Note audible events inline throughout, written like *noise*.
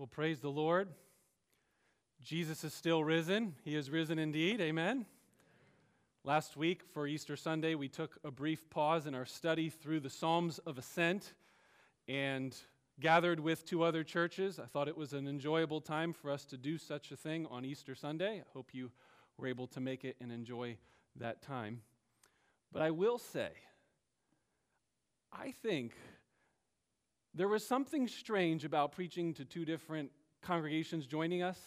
Well, praise the Lord. Jesus is still risen. He is risen indeed. Amen. Last week for Easter Sunday, we took a brief pause in our study through the Psalms of Ascent and gathered with two other churches. I thought it was an enjoyable time for us to do such a thing on Easter Sunday. I hope you were able to make it and enjoy that time. But I will say, I think there was something strange about preaching to two different congregations joining us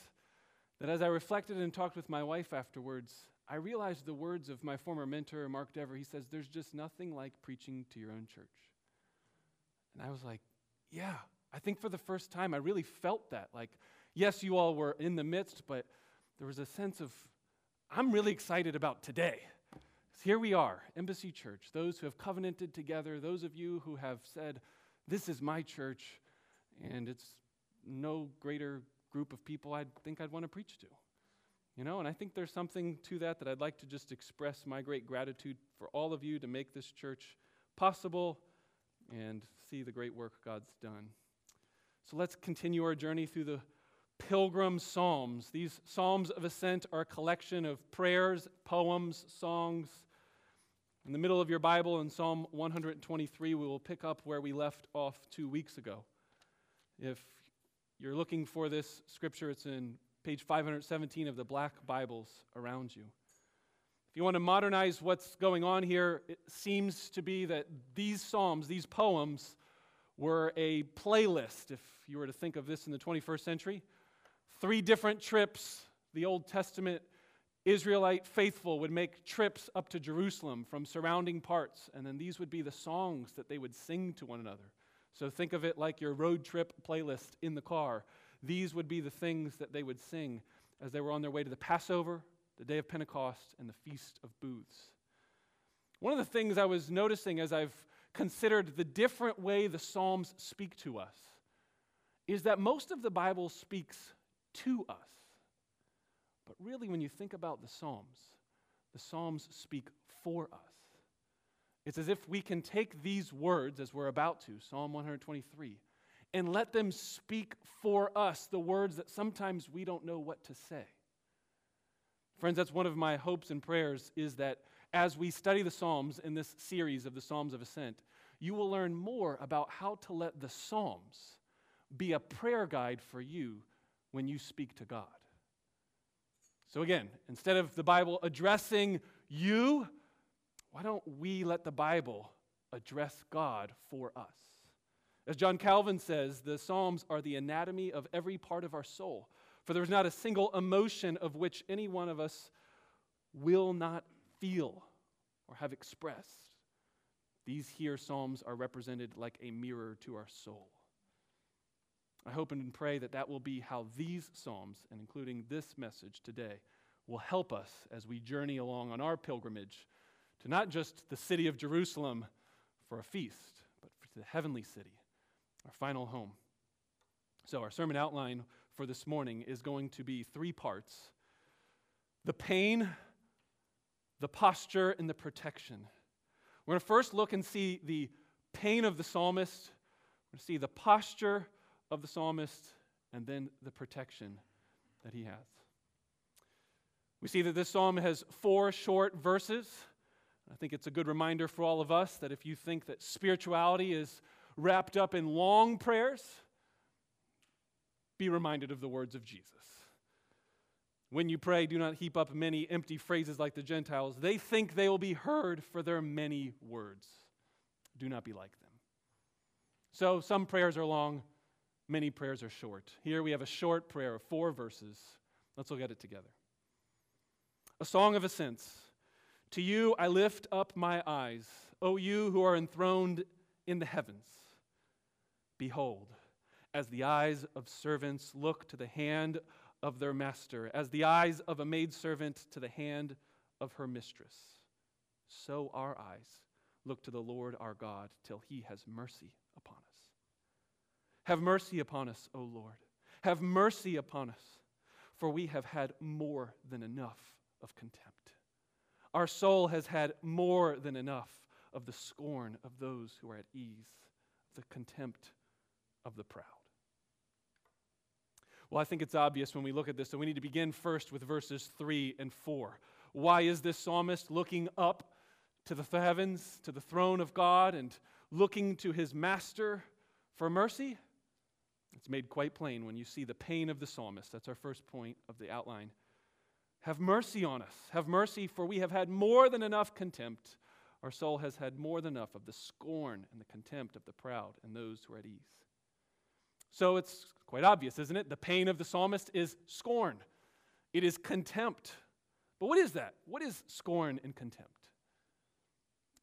that as I reflected and talked with my wife afterwards, I realized the words of my former mentor, Mark Dever. He says, There's just nothing like preaching to your own church. And I was like, Yeah, I think for the first time I really felt that. Like, yes, you all were in the midst, but there was a sense of, I'm really excited about today. Here we are, Embassy Church, those who have covenanted together, those of you who have said, this is my church, and it's no greater group of people I'd think I'd want to preach to. You know, and I think there's something to that that I'd like to just express my great gratitude for all of you to make this church possible and see the great work God's done. So let's continue our journey through the Pilgrim Psalms. These Psalms of Ascent are a collection of prayers, poems, songs, in the middle of your Bible, in Psalm 123, we will pick up where we left off two weeks ago. If you're looking for this scripture, it's in page 517 of the black Bibles around you. If you want to modernize what's going on here, it seems to be that these Psalms, these poems, were a playlist, if you were to think of this in the 21st century. Three different trips the Old Testament Israelite faithful would make trips up to Jerusalem from surrounding parts, and then these would be the songs that they would sing to one another. So think of it like your road trip playlist in the car. These would be the things that they would sing as they were on their way to the Passover, the day of Pentecost, and the Feast of Booths. One of the things I was noticing as I've considered the different way the Psalms speak to us is that most of the Bible speaks to us. But really, when you think about the Psalms, the Psalms speak for us. It's as if we can take these words, as we're about to, Psalm 123, and let them speak for us the words that sometimes we don't know what to say. Friends, that's one of my hopes and prayers is that as we study the Psalms in this series of the Psalms of Ascent, you will learn more about how to let the Psalms be a prayer guide for you when you speak to God. So, again, instead of the Bible addressing you, why don't we let the Bible address God for us? As John Calvin says, the Psalms are the anatomy of every part of our soul, for there is not a single emotion of which any one of us will not feel or have expressed. These here Psalms are represented like a mirror to our soul. I hope and pray that that will be how these Psalms, and including this message today, will help us as we journey along on our pilgrimage to not just the city of Jerusalem for a feast, but to the heavenly city, our final home. So, our sermon outline for this morning is going to be three parts the pain, the posture, and the protection. We're going to first look and see the pain of the psalmist, we're going to see the posture of the psalmist and then the protection that he has. We see that this psalm has four short verses. I think it's a good reminder for all of us that if you think that spirituality is wrapped up in long prayers, be reminded of the words of Jesus. When you pray, do not heap up many empty phrases like the Gentiles. They think they will be heard for their many words. Do not be like them. So, some prayers are long, Many prayers are short. Here we have a short prayer of four verses. Let's look at it together. A song of ascents. To you I lift up my eyes, O you who are enthroned in the heavens. Behold, as the eyes of servants look to the hand of their master, as the eyes of a maidservant to the hand of her mistress, so our eyes look to the Lord our God till he has mercy upon us. Have mercy upon us, O Lord. Have mercy upon us, for we have had more than enough of contempt. Our soul has had more than enough of the scorn of those who are at ease, the contempt of the proud. Well, I think it's obvious when we look at this, so we need to begin first with verses 3 and 4. Why is this psalmist looking up to the heavens, to the throne of God, and looking to his master for mercy? It's made quite plain when you see the pain of the psalmist. That's our first point of the outline. Have mercy on us. Have mercy, for we have had more than enough contempt. Our soul has had more than enough of the scorn and the contempt of the proud and those who are at ease. So it's quite obvious, isn't it? The pain of the psalmist is scorn, it is contempt. But what is that? What is scorn and contempt?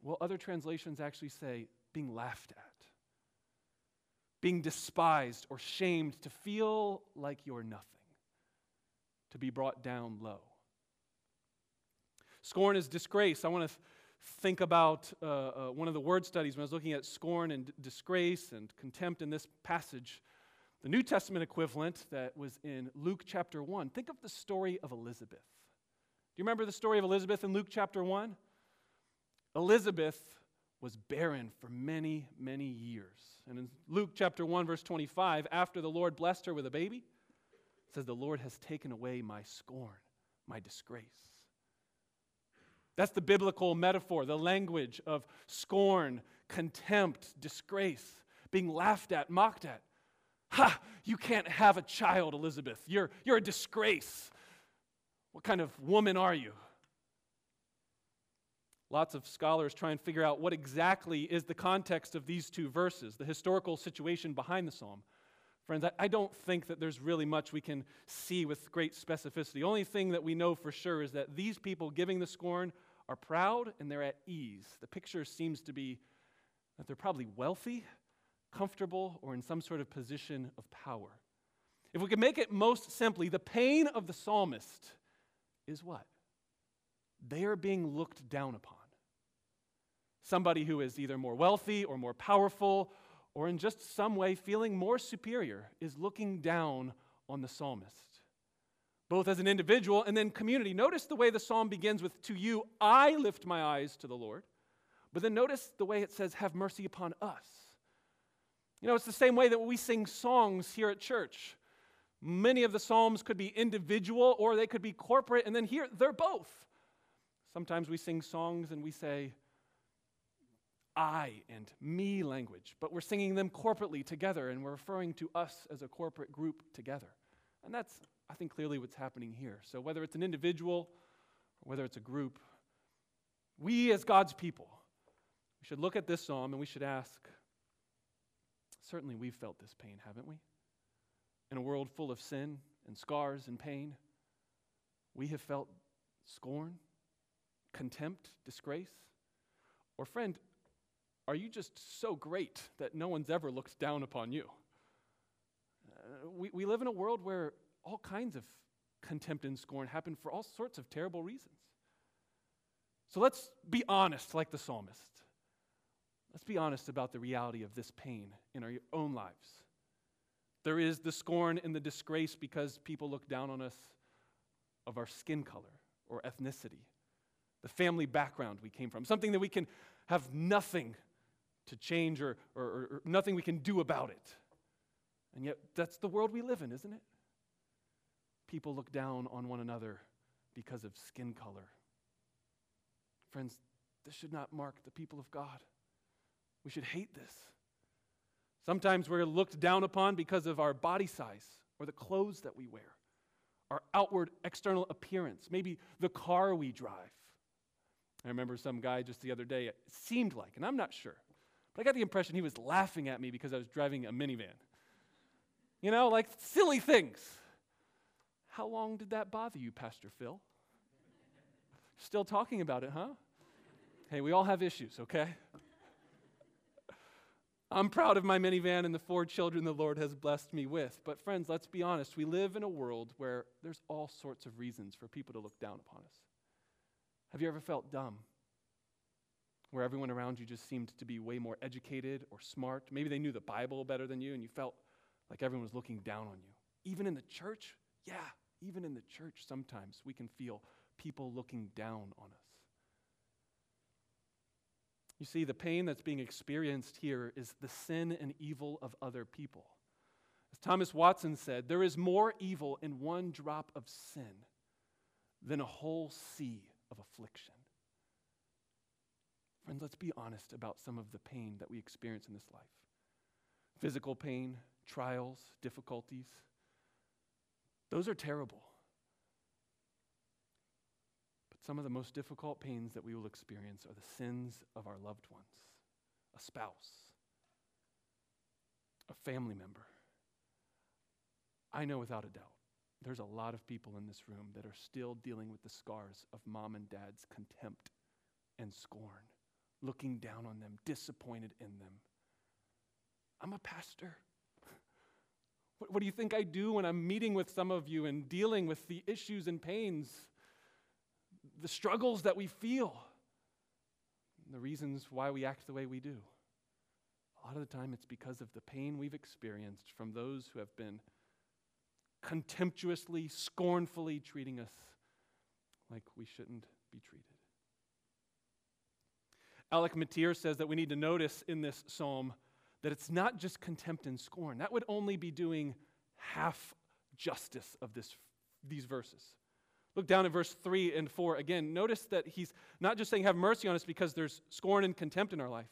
Well, other translations actually say being laughed at being despised or shamed, to feel like you're nothing, to be brought down low. Scorn is disgrace. I want to think about uh, uh, one of the word studies when I was looking at scorn and d- disgrace and contempt in this passage. The New Testament equivalent that was in Luke chapter 1. Think of the story of Elizabeth. Do you remember the story of Elizabeth in Luke chapter 1? Elizabeth was barren for many, many years. And in Luke chapter 1, verse 25, after the Lord blessed her with a baby, it says, The Lord has taken away my scorn, my disgrace. That's the biblical metaphor, the language of scorn, contempt, disgrace, being laughed at, mocked at. Ha! You can't have a child, Elizabeth. You're, you're a disgrace. What kind of woman are you? Lots of scholars try and figure out what exactly is the context of these two verses, the historical situation behind the psalm. Friends, I don't think that there's really much we can see with great specificity. The only thing that we know for sure is that these people giving the scorn are proud and they're at ease. The picture seems to be that they're probably wealthy, comfortable, or in some sort of position of power. If we can make it most simply, the pain of the psalmist is what? They are being looked down upon. Somebody who is either more wealthy or more powerful or in just some way feeling more superior is looking down on the psalmist, both as an individual and then community. Notice the way the psalm begins with, To you I lift my eyes to the Lord. But then notice the way it says, Have mercy upon us. You know, it's the same way that we sing songs here at church. Many of the psalms could be individual or they could be corporate, and then here they're both. Sometimes we sing songs and we say, I and me language, but we're singing them corporately together and we're referring to us as a corporate group together. And that's, I think, clearly what's happening here. So whether it's an individual or whether it's a group, we as God's people, we should look at this psalm and we should ask certainly we've felt this pain, haven't we? In a world full of sin and scars and pain, we have felt scorn, contempt, disgrace. Or, friend, are you just so great that no one's ever looked down upon you? Uh, we, we live in a world where all kinds of contempt and scorn happen for all sorts of terrible reasons. So let's be honest, like the psalmist. Let's be honest about the reality of this pain in our own lives. There is the scorn and the disgrace because people look down on us of our skin color or ethnicity, the family background we came from, something that we can have nothing to change or, or, or nothing we can do about it. And yet, that's the world we live in, isn't it? People look down on one another because of skin color. Friends, this should not mark the people of God. We should hate this. Sometimes we're looked down upon because of our body size or the clothes that we wear, our outward external appearance, maybe the car we drive. I remember some guy just the other day, it seemed like, and I'm not sure, but I got the impression he was laughing at me because I was driving a minivan. You know, like silly things. How long did that bother you, Pastor Phil? Still talking about it, huh? Hey, we all have issues, okay? I'm proud of my minivan and the four children the Lord has blessed me with. But, friends, let's be honest. We live in a world where there's all sorts of reasons for people to look down upon us. Have you ever felt dumb? Where everyone around you just seemed to be way more educated or smart. Maybe they knew the Bible better than you, and you felt like everyone was looking down on you. Even in the church, yeah, even in the church, sometimes we can feel people looking down on us. You see, the pain that's being experienced here is the sin and evil of other people. As Thomas Watson said, there is more evil in one drop of sin than a whole sea of affliction. Friends, let's be honest about some of the pain that we experience in this life physical pain, trials, difficulties. Those are terrible. But some of the most difficult pains that we will experience are the sins of our loved ones a spouse, a family member. I know without a doubt there's a lot of people in this room that are still dealing with the scars of mom and dad's contempt and scorn, looking down on them, disappointed in them. I'm a pastor. *laughs* What, do you think I do when I'm meeting with some of you and dealing with the issues and pains, the struggles that we feel, the reasons why we act the way we do? A lot of the time, it's because of the pain we've experienced from those who have been contemptuously, scornfully treating us like we shouldn't be treated. Alec Motyer says that we need to notice in this psalm that it's not just contempt and scorn. That would only be doing half justice of this, these verses. Look down at verse 3 and 4 again. Notice that he's not just saying, Have mercy on us because there's scorn and contempt in our life,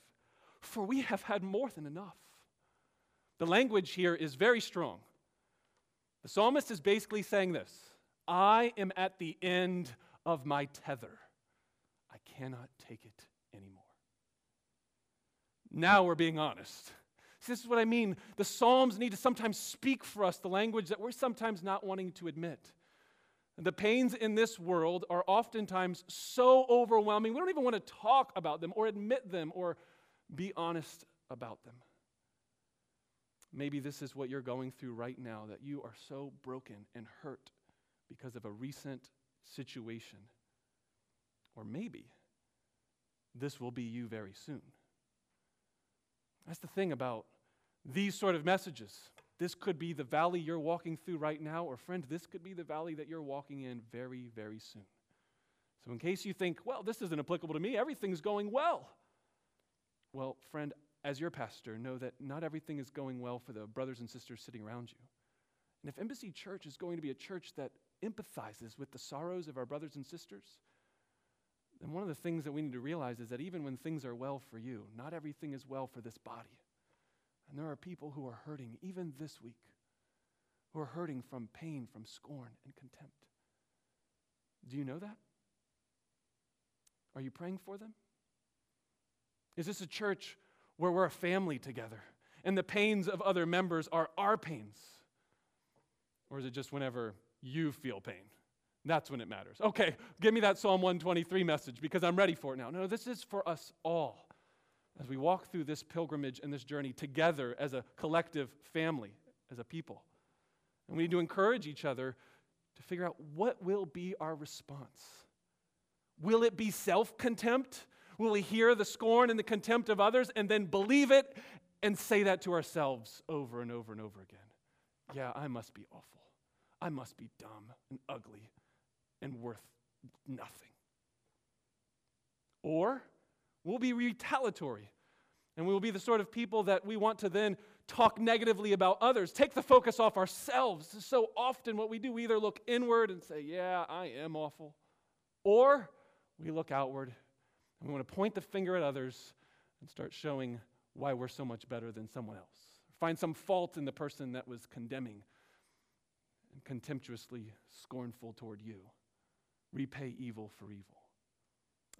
for we have had more than enough. The language here is very strong. The psalmist is basically saying this I am at the end of my tether. I cannot take it. Now we're being honest. See, this is what I mean. The Psalms need to sometimes speak for us the language that we're sometimes not wanting to admit. The pains in this world are oftentimes so overwhelming, we don't even want to talk about them or admit them or be honest about them. Maybe this is what you're going through right now that you are so broken and hurt because of a recent situation. Or maybe this will be you very soon. That's the thing about these sort of messages. This could be the valley you're walking through right now, or friend, this could be the valley that you're walking in very, very soon. So, in case you think, well, this isn't applicable to me, everything's going well. Well, friend, as your pastor, know that not everything is going well for the brothers and sisters sitting around you. And if Embassy Church is going to be a church that empathizes with the sorrows of our brothers and sisters, then one of the things that we need to realize is that even when things are well for you, not everything is well for this body. And there are people who are hurting, even this week, who are hurting from pain, from scorn, and contempt. Do you know that? Are you praying for them? Is this a church where we're a family together and the pains of other members are our pains? Or is it just whenever you feel pain? That's when it matters. Okay, give me that Psalm 123 message because I'm ready for it now. No, this is for us all as we walk through this pilgrimage and this journey together as a collective family, as a people. And we need to encourage each other to figure out what will be our response. Will it be self contempt? Will we hear the scorn and the contempt of others and then believe it and say that to ourselves over and over and over again? Yeah, I must be awful. I must be dumb and ugly and worth nothing. Or we'll be retaliatory and we will be the sort of people that we want to then talk negatively about others, take the focus off ourselves. So often, what we do, we either look inward and say, Yeah, I am awful, or we look outward and we want to point the finger at others and start showing why we're so much better than someone else. Find some fault in the person that was condemning and contemptuously scornful toward you repay evil for evil.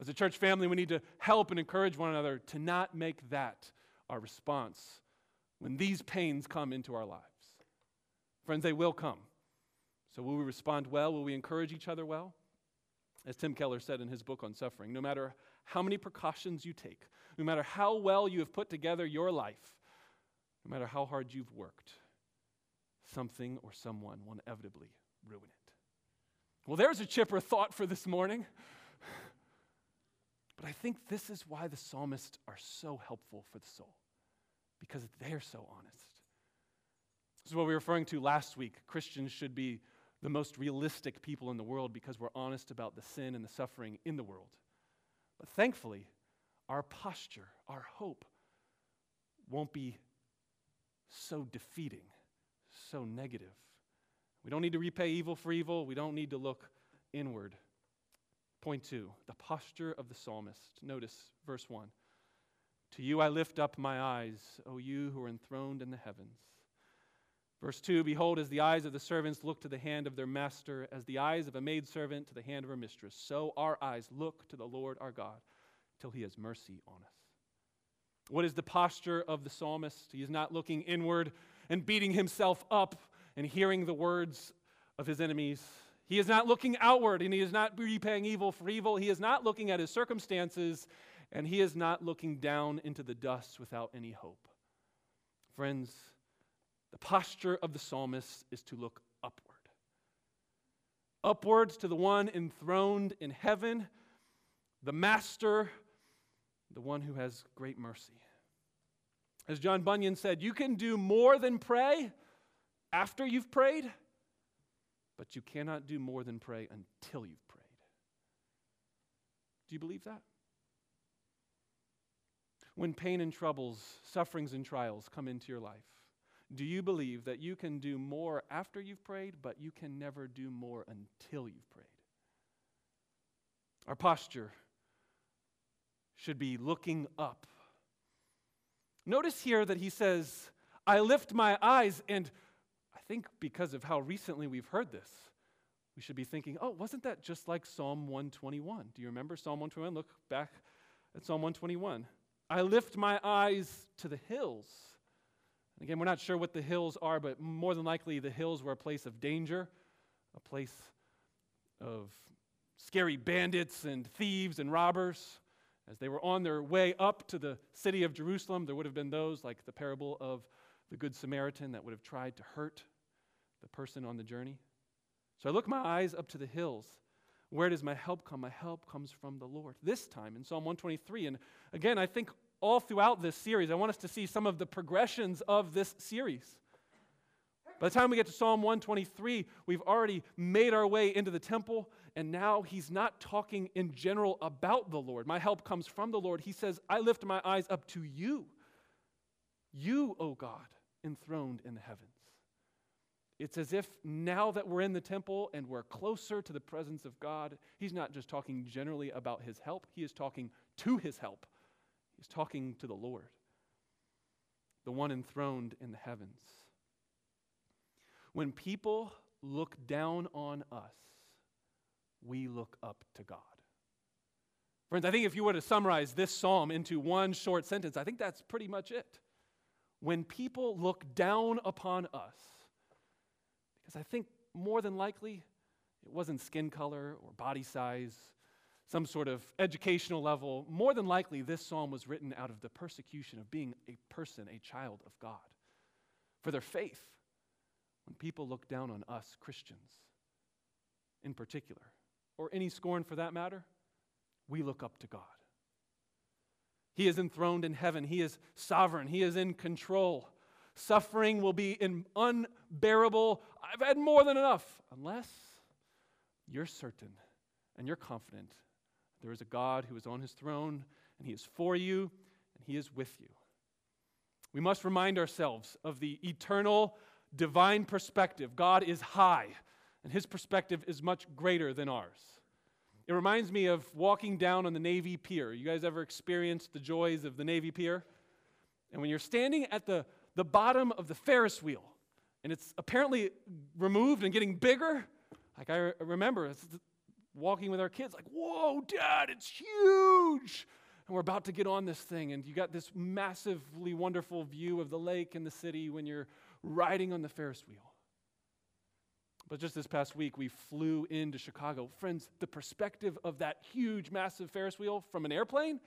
As a church family, we need to help and encourage one another to not make that our response when these pains come into our lives. Friends, they will come. So, will we respond well? Will we encourage each other well? As Tim Keller said in his book on suffering, no matter how many precautions you take, no matter how well you have put together your life, no matter how hard you've worked, something or someone will inevitably ruin it. Well, there's a chipper thought for this morning. But I think this is why the psalmists are so helpful for the soul, because they're so honest. This is what we were referring to last week. Christians should be the most realistic people in the world because we're honest about the sin and the suffering in the world. But thankfully, our posture, our hope, won't be so defeating, so negative. We don't need to repay evil for evil, we don't need to look inward. Point two the posture of the psalmist. Notice verse one. To you I lift up my eyes, O you who are enthroned in the heavens. Verse 2 Behold, as the eyes of the servants look to the hand of their master, as the eyes of a maidservant to the hand of her mistress, so our eyes look to the Lord our God till he has mercy on us. What is the posture of the psalmist? He is not looking inward and beating himself up and hearing the words of his enemies. He is not looking outward and he is not repaying evil for evil. He is not looking at his circumstances and he is not looking down into the dust without any hope. Friends, the posture of the psalmist is to look upward. Upwards to the one enthroned in heaven, the master, the one who has great mercy. As John Bunyan said, you can do more than pray after you've prayed, but you cannot do more than pray until you've prayed. Do you believe that? When pain and troubles, sufferings and trials come into your life, do you believe that you can do more after you've prayed, but you can never do more until you've prayed? Our posture should be looking up. Notice here that he says, I lift my eyes, and think because of how recently we've heard this, we should be thinking, oh, wasn't that just like Psalm 121? Do you remember Psalm 121? Look back at Psalm 121. I lift my eyes to the hills. And again, we're not sure what the hills are, but more than likely the hills were a place of danger, a place of scary bandits and thieves and robbers. As they were on their way up to the city of Jerusalem, there would have been those, like the parable of the Good Samaritan, that would have tried to hurt the person on the journey. So I look my eyes up to the hills. Where does my help come? My help comes from the Lord. This time in Psalm 123. And again, I think all throughout this series, I want us to see some of the progressions of this series. By the time we get to Psalm 123, we've already made our way into the temple, and now he's not talking in general about the Lord. My help comes from the Lord. He says, I lift my eyes up to you. You, O God, enthroned in the heavens. It's as if now that we're in the temple and we're closer to the presence of God, he's not just talking generally about his help, he is talking to his help. He's talking to the Lord, the one enthroned in the heavens. When people look down on us, we look up to God. Friends, I think if you were to summarize this psalm into one short sentence, I think that's pretty much it. When people look down upon us, because I think more than likely it wasn't skin color or body size, some sort of educational level. More than likely, this psalm was written out of the persecution of being a person, a child of God, for their faith. When people look down on us, Christians in particular, or any scorn for that matter, we look up to God. He is enthroned in heaven. He is sovereign. He is in control. Suffering will be unbearable. I've had more than enough, unless you're certain and you're confident there is a God who is on his throne, and he is for you, and he is with you. We must remind ourselves of the eternal divine perspective. God is high, and his perspective is much greater than ours. It reminds me of walking down on the Navy Pier. You guys ever experienced the joys of the Navy Pier? And when you're standing at the the bottom of the Ferris wheel, and it's apparently removed and getting bigger. Like I remember walking with our kids, like, whoa, dad, it's huge. And we're about to get on this thing, and you got this massively wonderful view of the lake and the city when you're riding on the Ferris wheel. But just this past week, we flew into Chicago. Friends, the perspective of that huge, massive Ferris wheel from an airplane,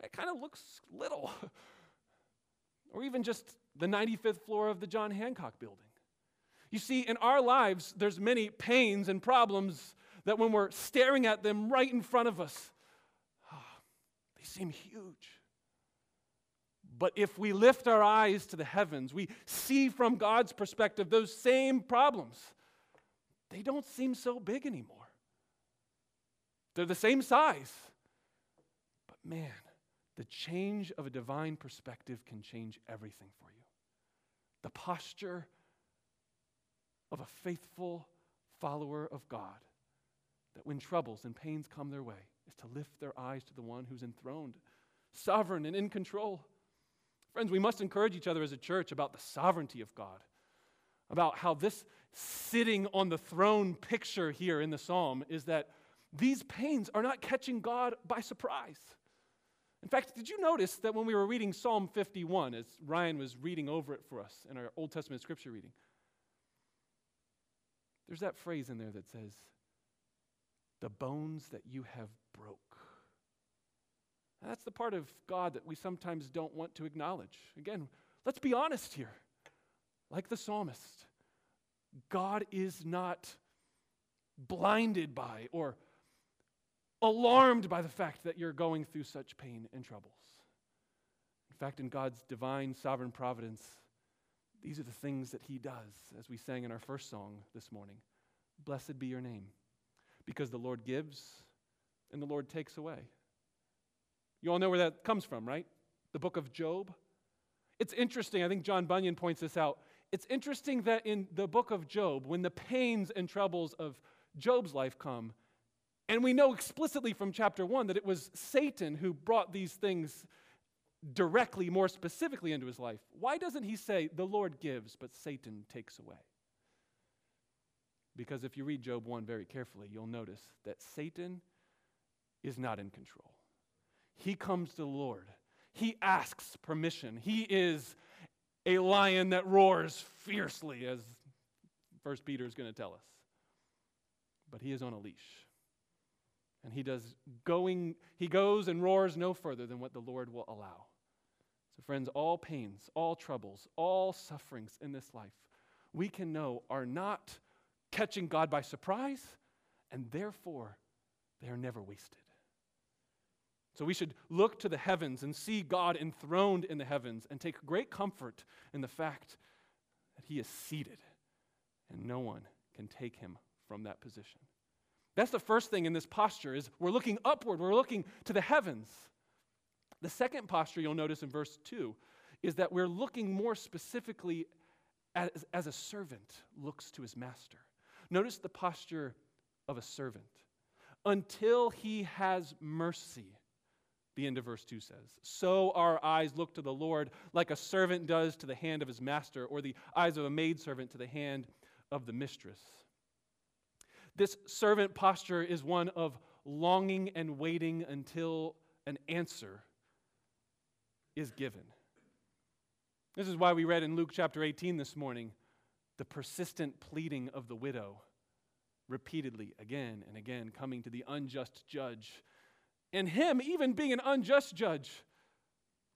it kind of looks little. *laughs* or even just the 95th floor of the John Hancock building. You see, in our lives, there's many pains and problems that when we're staring at them right in front of us, oh, they seem huge. But if we lift our eyes to the heavens, we see from God's perspective those same problems. They don't seem so big anymore. They're the same size. But man, the change of a divine perspective can change everything for you. The posture of a faithful follower of God that when troubles and pains come their way is to lift their eyes to the one who's enthroned, sovereign and in control. Friends, we must encourage each other as a church about the sovereignty of God, about how this sitting on the throne picture here in the psalm is that these pains are not catching God by surprise. In fact, did you notice that when we were reading Psalm 51, as Ryan was reading over it for us in our Old Testament scripture reading, there's that phrase in there that says, the bones that you have broke. that's the part of God that we sometimes don't want to acknowledge. Again, let's be honest here. Like the psalmist, God is not blinded by or alarmed by the fact that you're going through such pain and troubles. In fact, in God's divine sovereign providence, these are the things that He does, as we sang in our first song this morning. Blessed be your name, because the Lord gives and the Lord takes away. You all know where that comes from, right? The book of Job. It's interesting, I think John Bunyan points this out. It's interesting that in the book of Job, when the pains and troubles of Job's life come, and we know explicitly from chapter 1 that it was Satan who brought these things directly, more specifically into his life. Why doesn't he say, The Lord gives, but Satan takes away? Because if you read Job 1 very carefully, you'll notice that Satan is not in control. He comes to the Lord, he asks permission. He is a lion that roars fiercely, as First Peter is going to tell us. But he is on a leash. And he does going, he goes and roars no further than what the Lord will allow. So, friends, all pains, all troubles, all sufferings in this life, we can know are not catching God by surprise, and therefore they are never wasted. So we should look to the heavens and see God enthroned in the heavens and take great comfort in the fact that he is seated and no one can take him from that position. That's the first thing in this posture is we're looking upward, we're looking to the heavens. The second posture you'll notice in verse 2 is that we're looking more specifically as, as a servant looks to his master. Notice the posture of a servant. Until he has mercy, the end of verse 2 says. So our eyes look to the Lord like a servant does to the hand of his master, or the eyes of a maidservant to the hand of the mistress. This servant posture is one of longing and waiting until an answer is given. This is why we read in Luke chapter 18 this morning the persistent pleading of the widow, repeatedly, again and again, coming to the unjust judge. And him, even being an unjust judge,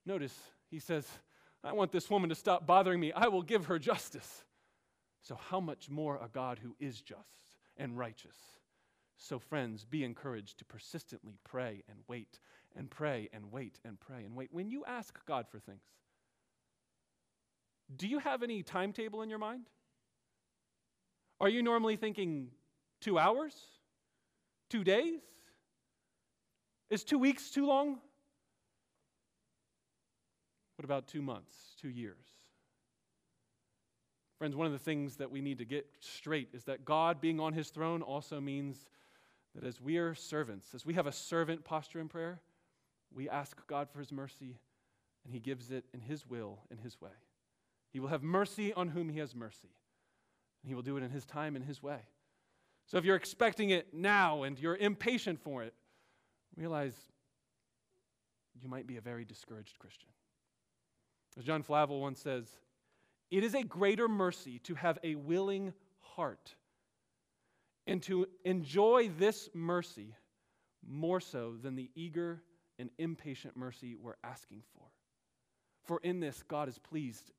notice he says, I want this woman to stop bothering me. I will give her justice. So, how much more a God who is just? And righteous. So, friends, be encouraged to persistently pray and wait and pray and wait and pray and wait. When you ask God for things, do you have any timetable in your mind? Are you normally thinking two hours? Two days? Is two weeks too long? What about two months, two years? Friends, one of the things that we need to get straight is that God being on his throne also means that as we are servants, as we have a servant posture in prayer, we ask God for his mercy and he gives it in his will, in his way. He will have mercy on whom he has mercy, and he will do it in his time, in his way. So if you're expecting it now and you're impatient for it, realize you might be a very discouraged Christian. As John Flavel once says, it is a greater mercy to have a willing heart and to enjoy this mercy more so than the eager and impatient mercy we're asking for. For in this, God is pleased,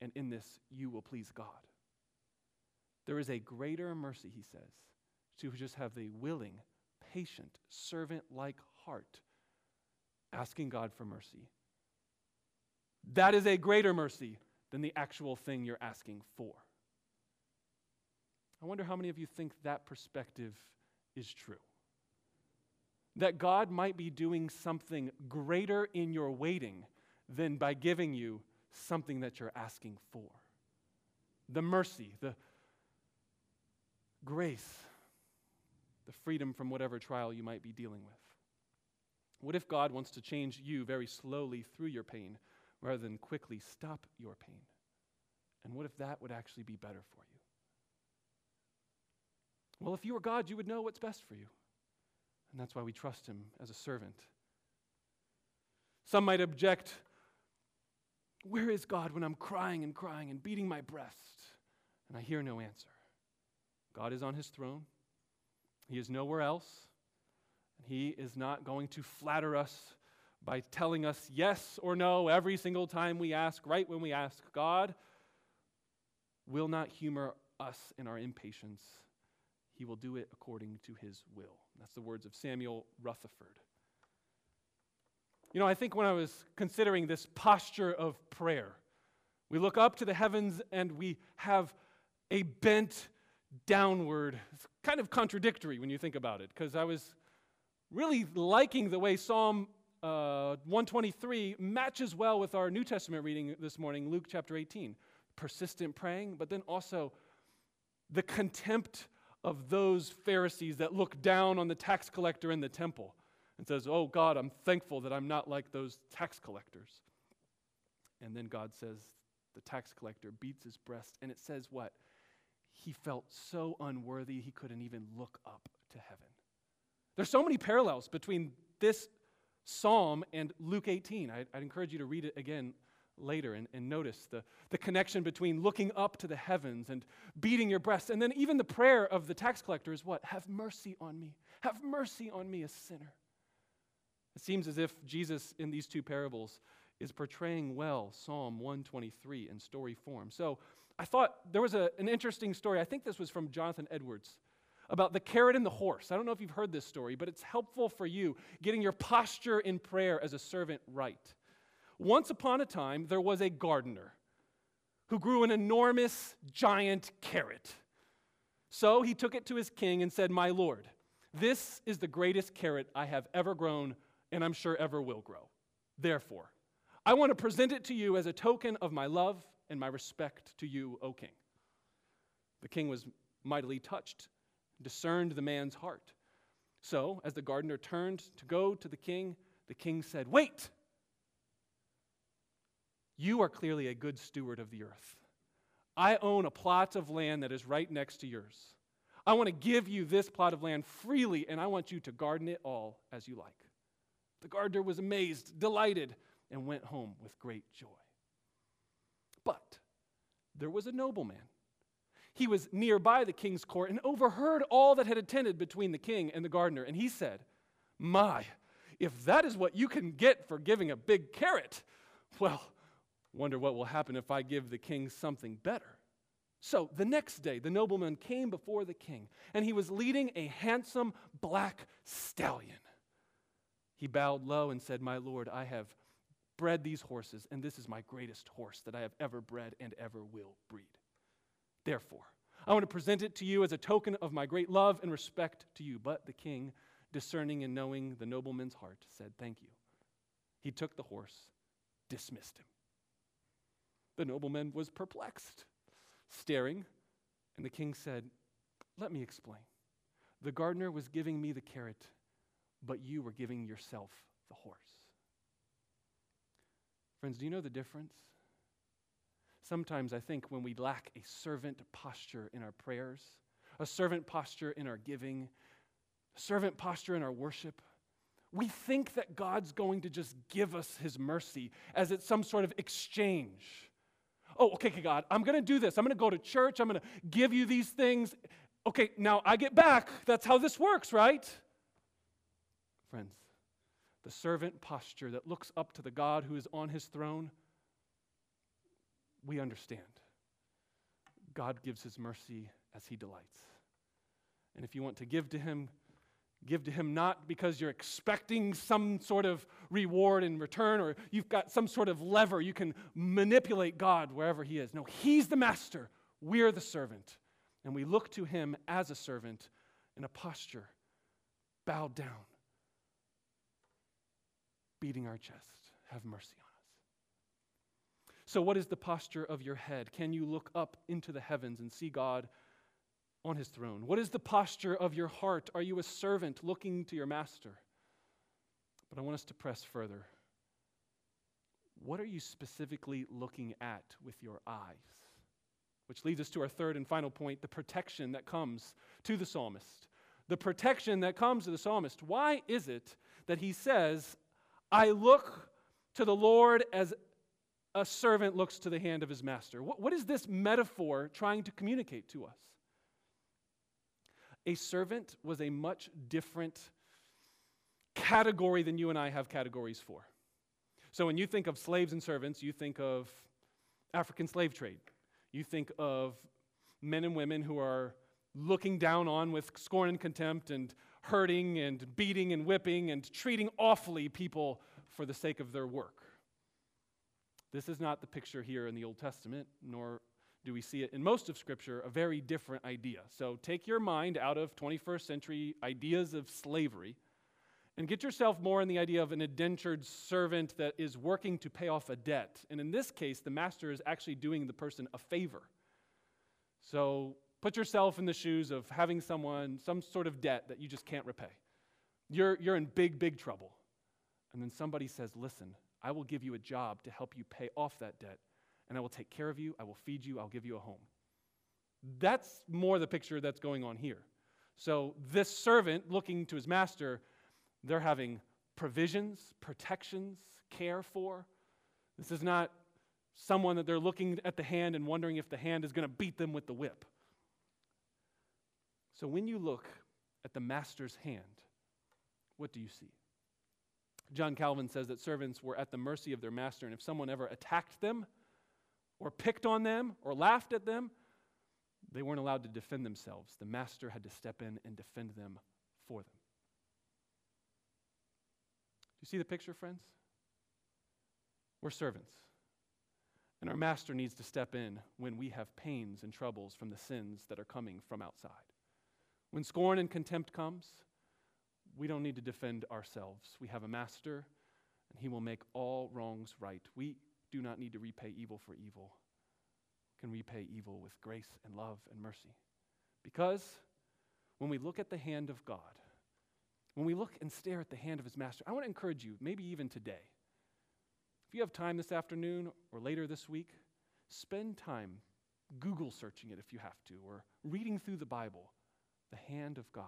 and in this, you will please God. There is a greater mercy, he says, to just have the willing, patient, servant like heart asking God for mercy. That is a greater mercy than the actual thing you're asking for. I wonder how many of you think that perspective is true. That God might be doing something greater in your waiting than by giving you something that you're asking for. The mercy, the, grace, the freedom from whatever trial you might be dealing with? What if God wants to change you very slowly through your pain rather than quickly stop your pain? And what if that would actually be better for you? Well, if you were God, you would know what's best for you. And that's why we trust Him as a servant. Some might object where is God when I'm crying and crying and beating my breast? And I hear no answer. God is on his throne, he is nowhere else. And he is not going to flatter us by telling us yes or no every single time we ask, right when we ask. God will not humor us in our impatience. He will do it according to his will. That's the words of Samuel Rutherford. You know, I think when I was considering this posture of prayer, we look up to the heavens and we have a bent downward. It's kind of contradictory when you think about it, because I was really liking the way Psalm uh, 123 matches well with our New Testament reading this morning, Luke chapter 18. Persistent praying, but then also the contempt of those Pharisees that look down on the tax collector in the temple and says, Oh God, I'm thankful that I'm not like those tax collectors. And then God says, The tax collector beats his breast, and it says what? He felt so unworthy he couldn't even look up to heaven. There's so many parallels between this psalm and Luke 18. I, would encourage you to read it again later and, and notice the, the connection between looking up to the heavens and beating your breast. And then even the prayer of the tax collector is what? Have mercy on me. Have mercy on me, a sinner. It seems as if Jesus in these two parables is portraying well Psalm 123 in story form. So I thought there was a, an interesting story. I think this was from Jonathan Edwards about the carrot and the horse. I don't know if you've heard this story, but it's helpful for you getting your posture in prayer as a servant right. Once upon a time, there was a gardener who grew an enormous, giant carrot. So he took it to his king and said, My lord, this is the greatest carrot I have ever grown and I'm sure ever will grow. Therefore, I want to present it to you as a token of my love and my respect to you, O king. The king was mightily touched, discerned the man's heart. So, as the gardener turned to go to the king, the king said, Wait! You are clearly a good steward of the earth. I own a plot of land that is right next to yours. I want to give you this plot of land freely, and I want you to garden it all as you like. The gardener was amazed, delighted, and went home with great joy. But there was a nobleman. He was nearby the king's court and overheard all that had attended between the king and the gardener. And he said, My, if that is what you can get for giving a big carrot, well, wonder what will happen if I give the king something better. So the next day, the nobleman came before the king, and he was leading a handsome black stallion. He bowed low and said, My Lord, I have bred these horses, and this is my greatest horse that I have ever bred and ever will breed. Therefore, I want to present it to you as a token of my great love and respect to you. But the king, discerning and knowing the nobleman's heart, said, Thank you. He took the horse, dismissed him. The nobleman was perplexed, staring, and the king said, Let me explain. The gardener was giving me the carrot but you were giving yourself the horse. Friends, do you know the difference? Sometimes I think when we lack a servant posture in our prayers, a servant posture in our giving, a servant posture in our worship, we think that God's going to just give us his mercy as it's some sort of exchange. Oh, okay, okay God, I'm going to do this. I'm going to go to church. I'm going to give you these things. Okay, now I get back. That's how this works, right? Friends, the servant posture that looks up to the God who is on his throne, we understand. God gives his mercy as he delights. And if you want to give to him, give to him not because you're expecting some sort of reward in return or you've got some sort of lever you can manipulate God wherever he is. No, he's the master, we're the servant. And we look to him as a servant in a posture bowed down beating our chest. Have mercy. So, what is the posture of your head? Can you look up into the heavens and see God on his throne? What is the posture of your heart? Are you a servant looking to your master? But I want us to press further. What are you specifically looking at with your eyes? Which leads us to our third and final point the protection that comes to the psalmist. The protection that comes to the psalmist. Why is it that he says, I look to the Lord as a servant looks to the hand of his master? What, what is this metaphor trying to communicate to us? A servant was a much different category than you and I have categories for. So when you think of slaves and servants, you think of African slave trade. You think of men and women who are looking down on with scorn and contempt and hurting and beating and whipping and treating awfully people for the sake of their work. This is not the picture here in the Old Testament, nor do we see it in most of Scripture, a very different idea. So take your mind out of 21st century ideas of slavery and get yourself more in the idea of an indentured servant that is working to pay off a debt. And in this case, the master is actually doing the person a favor. So put yourself in the shoes of having someone, some sort of debt that you just can't repay. You're, you're in big, big trouble. And then somebody says, Listen, I will give you a job to help you pay off that debt, and I will take care of you, I will feed you, I'll give you a home. That's more the picture that's going on here. So, this servant looking to his master they're having provisions, protections, care for. This is not someone that they're looking at the hand and wondering if the hand is going to beat them with the whip. So when you look at the master's hand, what do you see? John Calvin says that servants were at the mercy of their master, and if someone ever attacked them, or picked on them, or laughed at them, they weren't allowed to defend themselves. The master had to step in and defend them for them Do you see the picture, friends? We're servants. And our master needs to step in when we have pains and troubles from the sins that are coming from outside. When scorn and contempt comes, we don't need to defend ourselves. We have a master, and he will make all wrongs right. We do not need to repay evil for evil. We can repay evil with grace and love and mercy. Because when we look at the hand of God, when we look and stare at the hand of his master, I want to encourage you, maybe even today, if you have time this afternoon or later this week, spend time Google searching it if you have to, or reading through the Bible, the hand of God.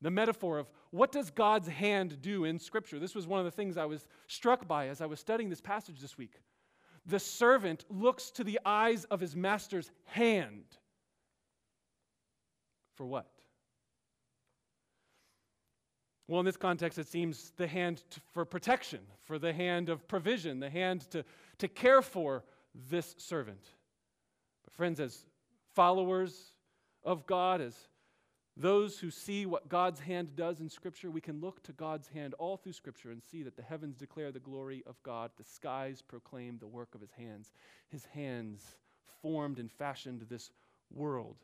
The metaphor of what does God's hand do in Scripture? This was one of the things I was struck by as I was studying this passage this week. The servant looks to the eyes of his master's hand. For what? Well, in this context, it seems the hand to, for protection, for the hand of provision, the hand to, to care for this servant. But, friends, as followers of God, as those who see what God's hand does in Scripture, we can look to God's hand all through Scripture and see that the heavens declare the glory of God, the skies proclaim the work of His hands. His hands formed and fashioned this world.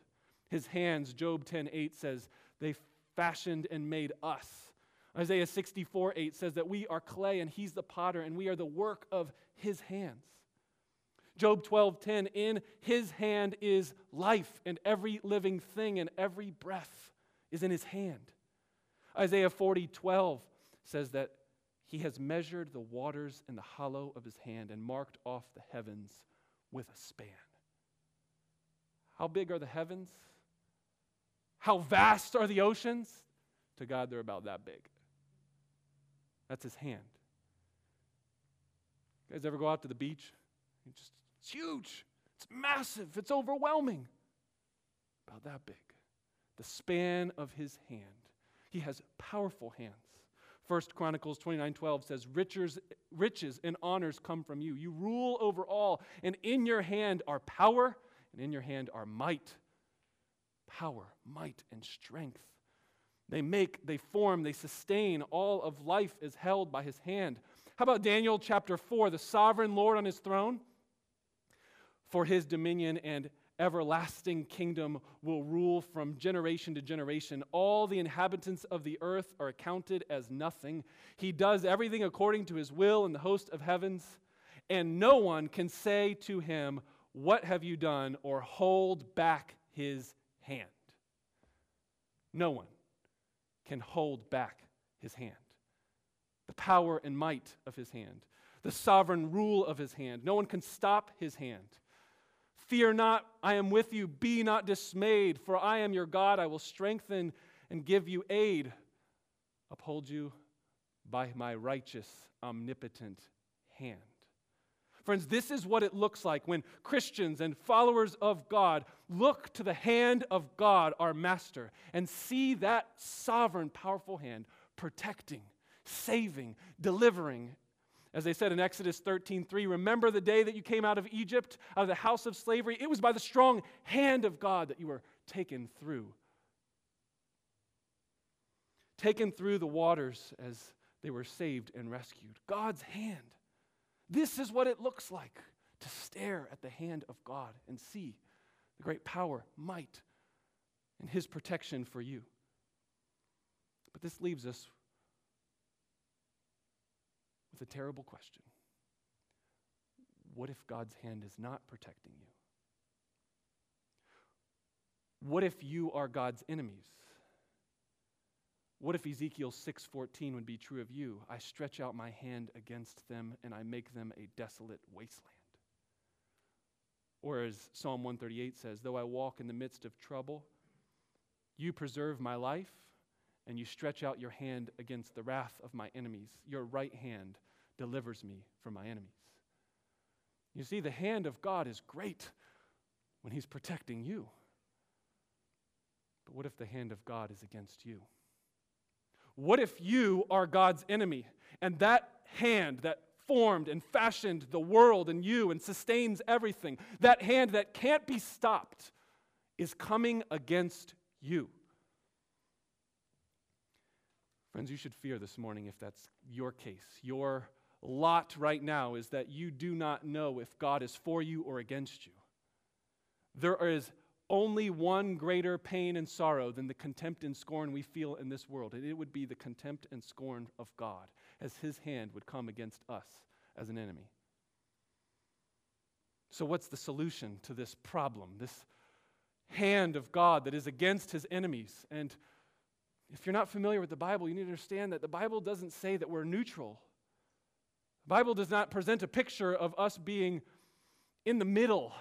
His hands, Job 10 8 says, they fashioned and made us. Isaiah 64 8 says that we are clay and he's the potter and we are the work of his hands. Job 12:10 in his hand is life, and every living thing and every breath is in his hand. Isaiah 40:12 says that he has measured the waters in the hollow of his hand and marked off the heavens with a span. How big are the heavens? How vast are the oceans? To God, they're about that big. That's his hand. You guys ever go out to the beach? Just, it's huge. It's massive. It's overwhelming. About that big. The span of his hand. He has powerful hands. First Chronicles 29:12 says, riches, riches and honors come from you. You rule over all, and in your hand are power, and in your hand are might. Power, might, and strength. They make, they form, they sustain. All of life is held by his hand. How about Daniel chapter 4? The sovereign Lord on his throne? For his dominion and everlasting kingdom will rule from generation to generation. All the inhabitants of the earth are accounted as nothing. He does everything according to his will in the host of heavens, and no one can say to him, What have you done? or hold back his hand. No one can hold back his hand. The power and might of his hand, the sovereign rule of his hand. No one can stop his hand. Fear not, I am with you. Be not dismayed, for I am your God. I will strengthen and give you aid, uphold you by my righteous, omnipotent hand. Friends, this is what it looks like when Christians and followers of God look to the hand of God, our Master, and see that sovereign, powerful hand protecting, saving, delivering. As they said in Exodus 13 3, remember the day that you came out of Egypt, out of the house of slavery? It was by the strong hand of God that you were taken through. Taken through the waters as they were saved and rescued. God's hand. This is what it looks like to stare at the hand of God and see the great power, might, and His protection for you. But this leaves us with a terrible question What if God's hand is not protecting you? What if you are God's enemies? What if Ezekiel 6:14 would be true of you? I stretch out my hand against them and I make them a desolate wasteland. Or as Psalm 138 says, though I walk in the midst of trouble, you preserve my life and you stretch out your hand against the wrath of my enemies. Your right hand delivers me from my enemies. You see, the hand of God is great when He's protecting you. But what if the hand of God is against you? What if you are God's enemy and that hand that formed and fashioned the world and you and sustains everything, that hand that can't be stopped, is coming against you? Friends, you should fear this morning if that's your case. Your lot right now is that you do not know if God is for you or against you. There is only one greater pain and sorrow than the contempt and scorn we feel in this world, and it would be the contempt and scorn of God, as his hand would come against us as an enemy. So, what's the solution to this problem, this hand of God that is against his enemies? And if you're not familiar with the Bible, you need to understand that the Bible doesn't say that we're neutral. The Bible does not present a picture of us being in the middle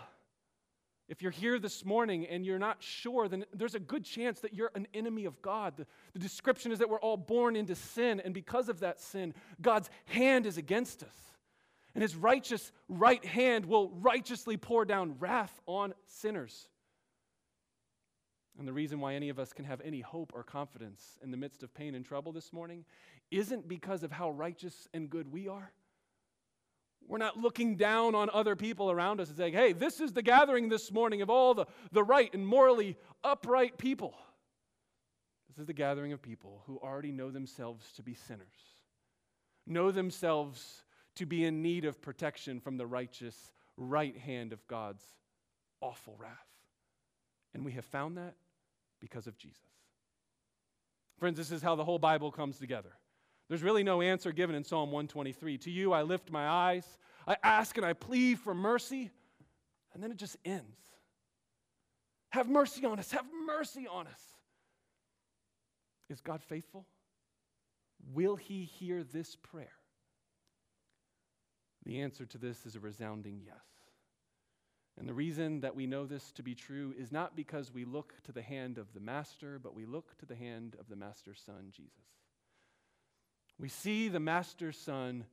if you're here this morning and you're not sure, then there's a good chance that you're an enemy of God. The, the, description is that we're all born into sin, and because of that sin, God's hand is against us. And his righteous right hand will righteously pour down wrath on sinners. And the reason why any of us can have any hope or confidence in the midst of pain and trouble this morning isn't because of how righteous and good we are we're not looking down on other people around us and saying, hey, this is the gathering this morning of all the, the right and morally upright people. This is the gathering of people who already know themselves to be sinners, know themselves to be in need of protection from the righteous right hand of God's awful wrath. And we have found that because of Jesus. Friends, this is how the whole Bible comes together. There's really no answer given in Psalm 123. To you I lift my eyes, I ask and I plead for mercy, and then it just ends. Have mercy on us, have mercy on us. Is God faithful? Will he hear this prayer? The answer to this is a resounding yes. And the reason that we know this to be true is not because we look to the hand of the Master, but we look to the hand of the Master's Son, Jesus we see the Master Son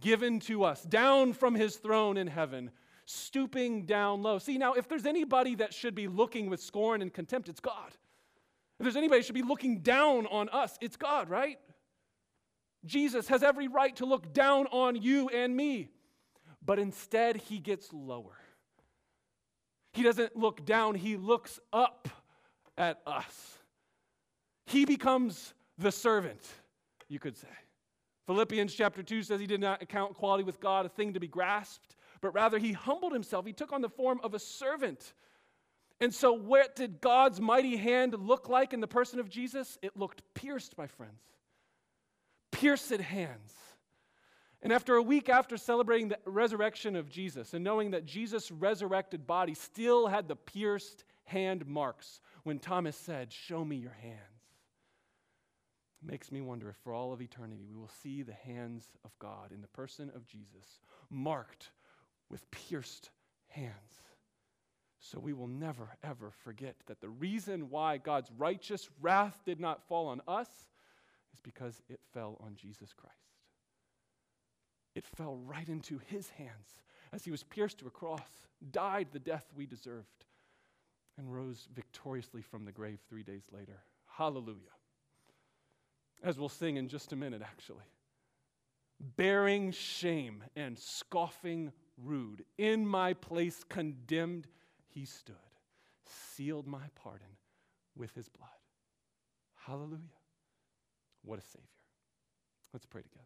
given to us down from his throne in heaven, stooping down low. See, now, if there's anybody that should be looking with scorn and contempt, it's God. If there's anybody should be looking down on us, it's God, right? Jesus has every right to look down on you and me, but instead he gets lower. He doesn't look down, he looks up at us. He becomes the servant you could say. Philippians chapter 2 says he did not account equality with God a thing to be grasped, but rather he humbled himself. He took on the form of a servant. And so, what did God's mighty hand look like in the person of Jesus? It looked pierced, my friends. Pierced hands. And after a week after celebrating the resurrection of Jesus and knowing that Jesus' resurrected body still had the pierced hand marks when Thomas said, Show me your hands, it makes me wonder if for all of eternity we will see the hands of God in the person of Jesus marked with pierced hands. So we will never, ever forget that the reason why God's righteous wrath did not fall on us is because it fell on Jesus Christ. It fell right into his hands as he was pierced to a cross, died the death we deserved, and rose victoriously from the grave three days later. Hallelujah. As we'll sing in just a minute, actually. Bearing shame and scoffing rude, in my place condemned he stood, sealed my pardon with his blood. Hallelujah. What a Savior. Let's pray together.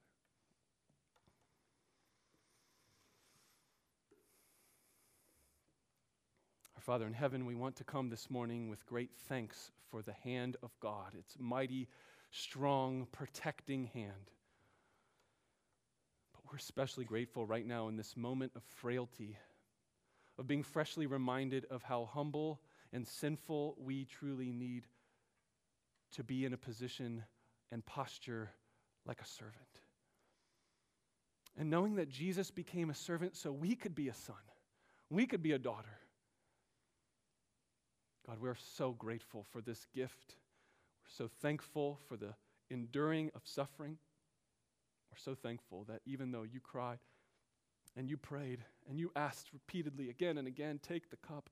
Our Father in heaven, we want to come this morning with great thanks for the hand of God, its mighty, strong, protecting hand. But we're especially grateful right now in this moment of frailty of being freshly reminded of how humble and sinful we truly need to be in a position and posture like a servant. And knowing that Jesus became a servant so we could be a son, we could be a daughter. God, we're so grateful for this gift. So thankful for the enduring of suffering. We're so thankful that even though you cried, and you prayed and you asked repeatedly again and again, take the cup,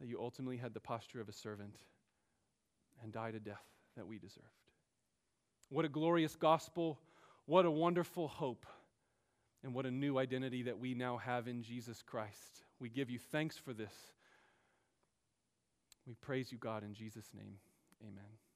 that you ultimately had the posture of a servant and died a death that we deserved. What a glorious gospel. What a wonderful hope. And what a new identity that we now have in Jesus Christ. We give you thanks for this. We praise you, God, in Jesus' name. Amen.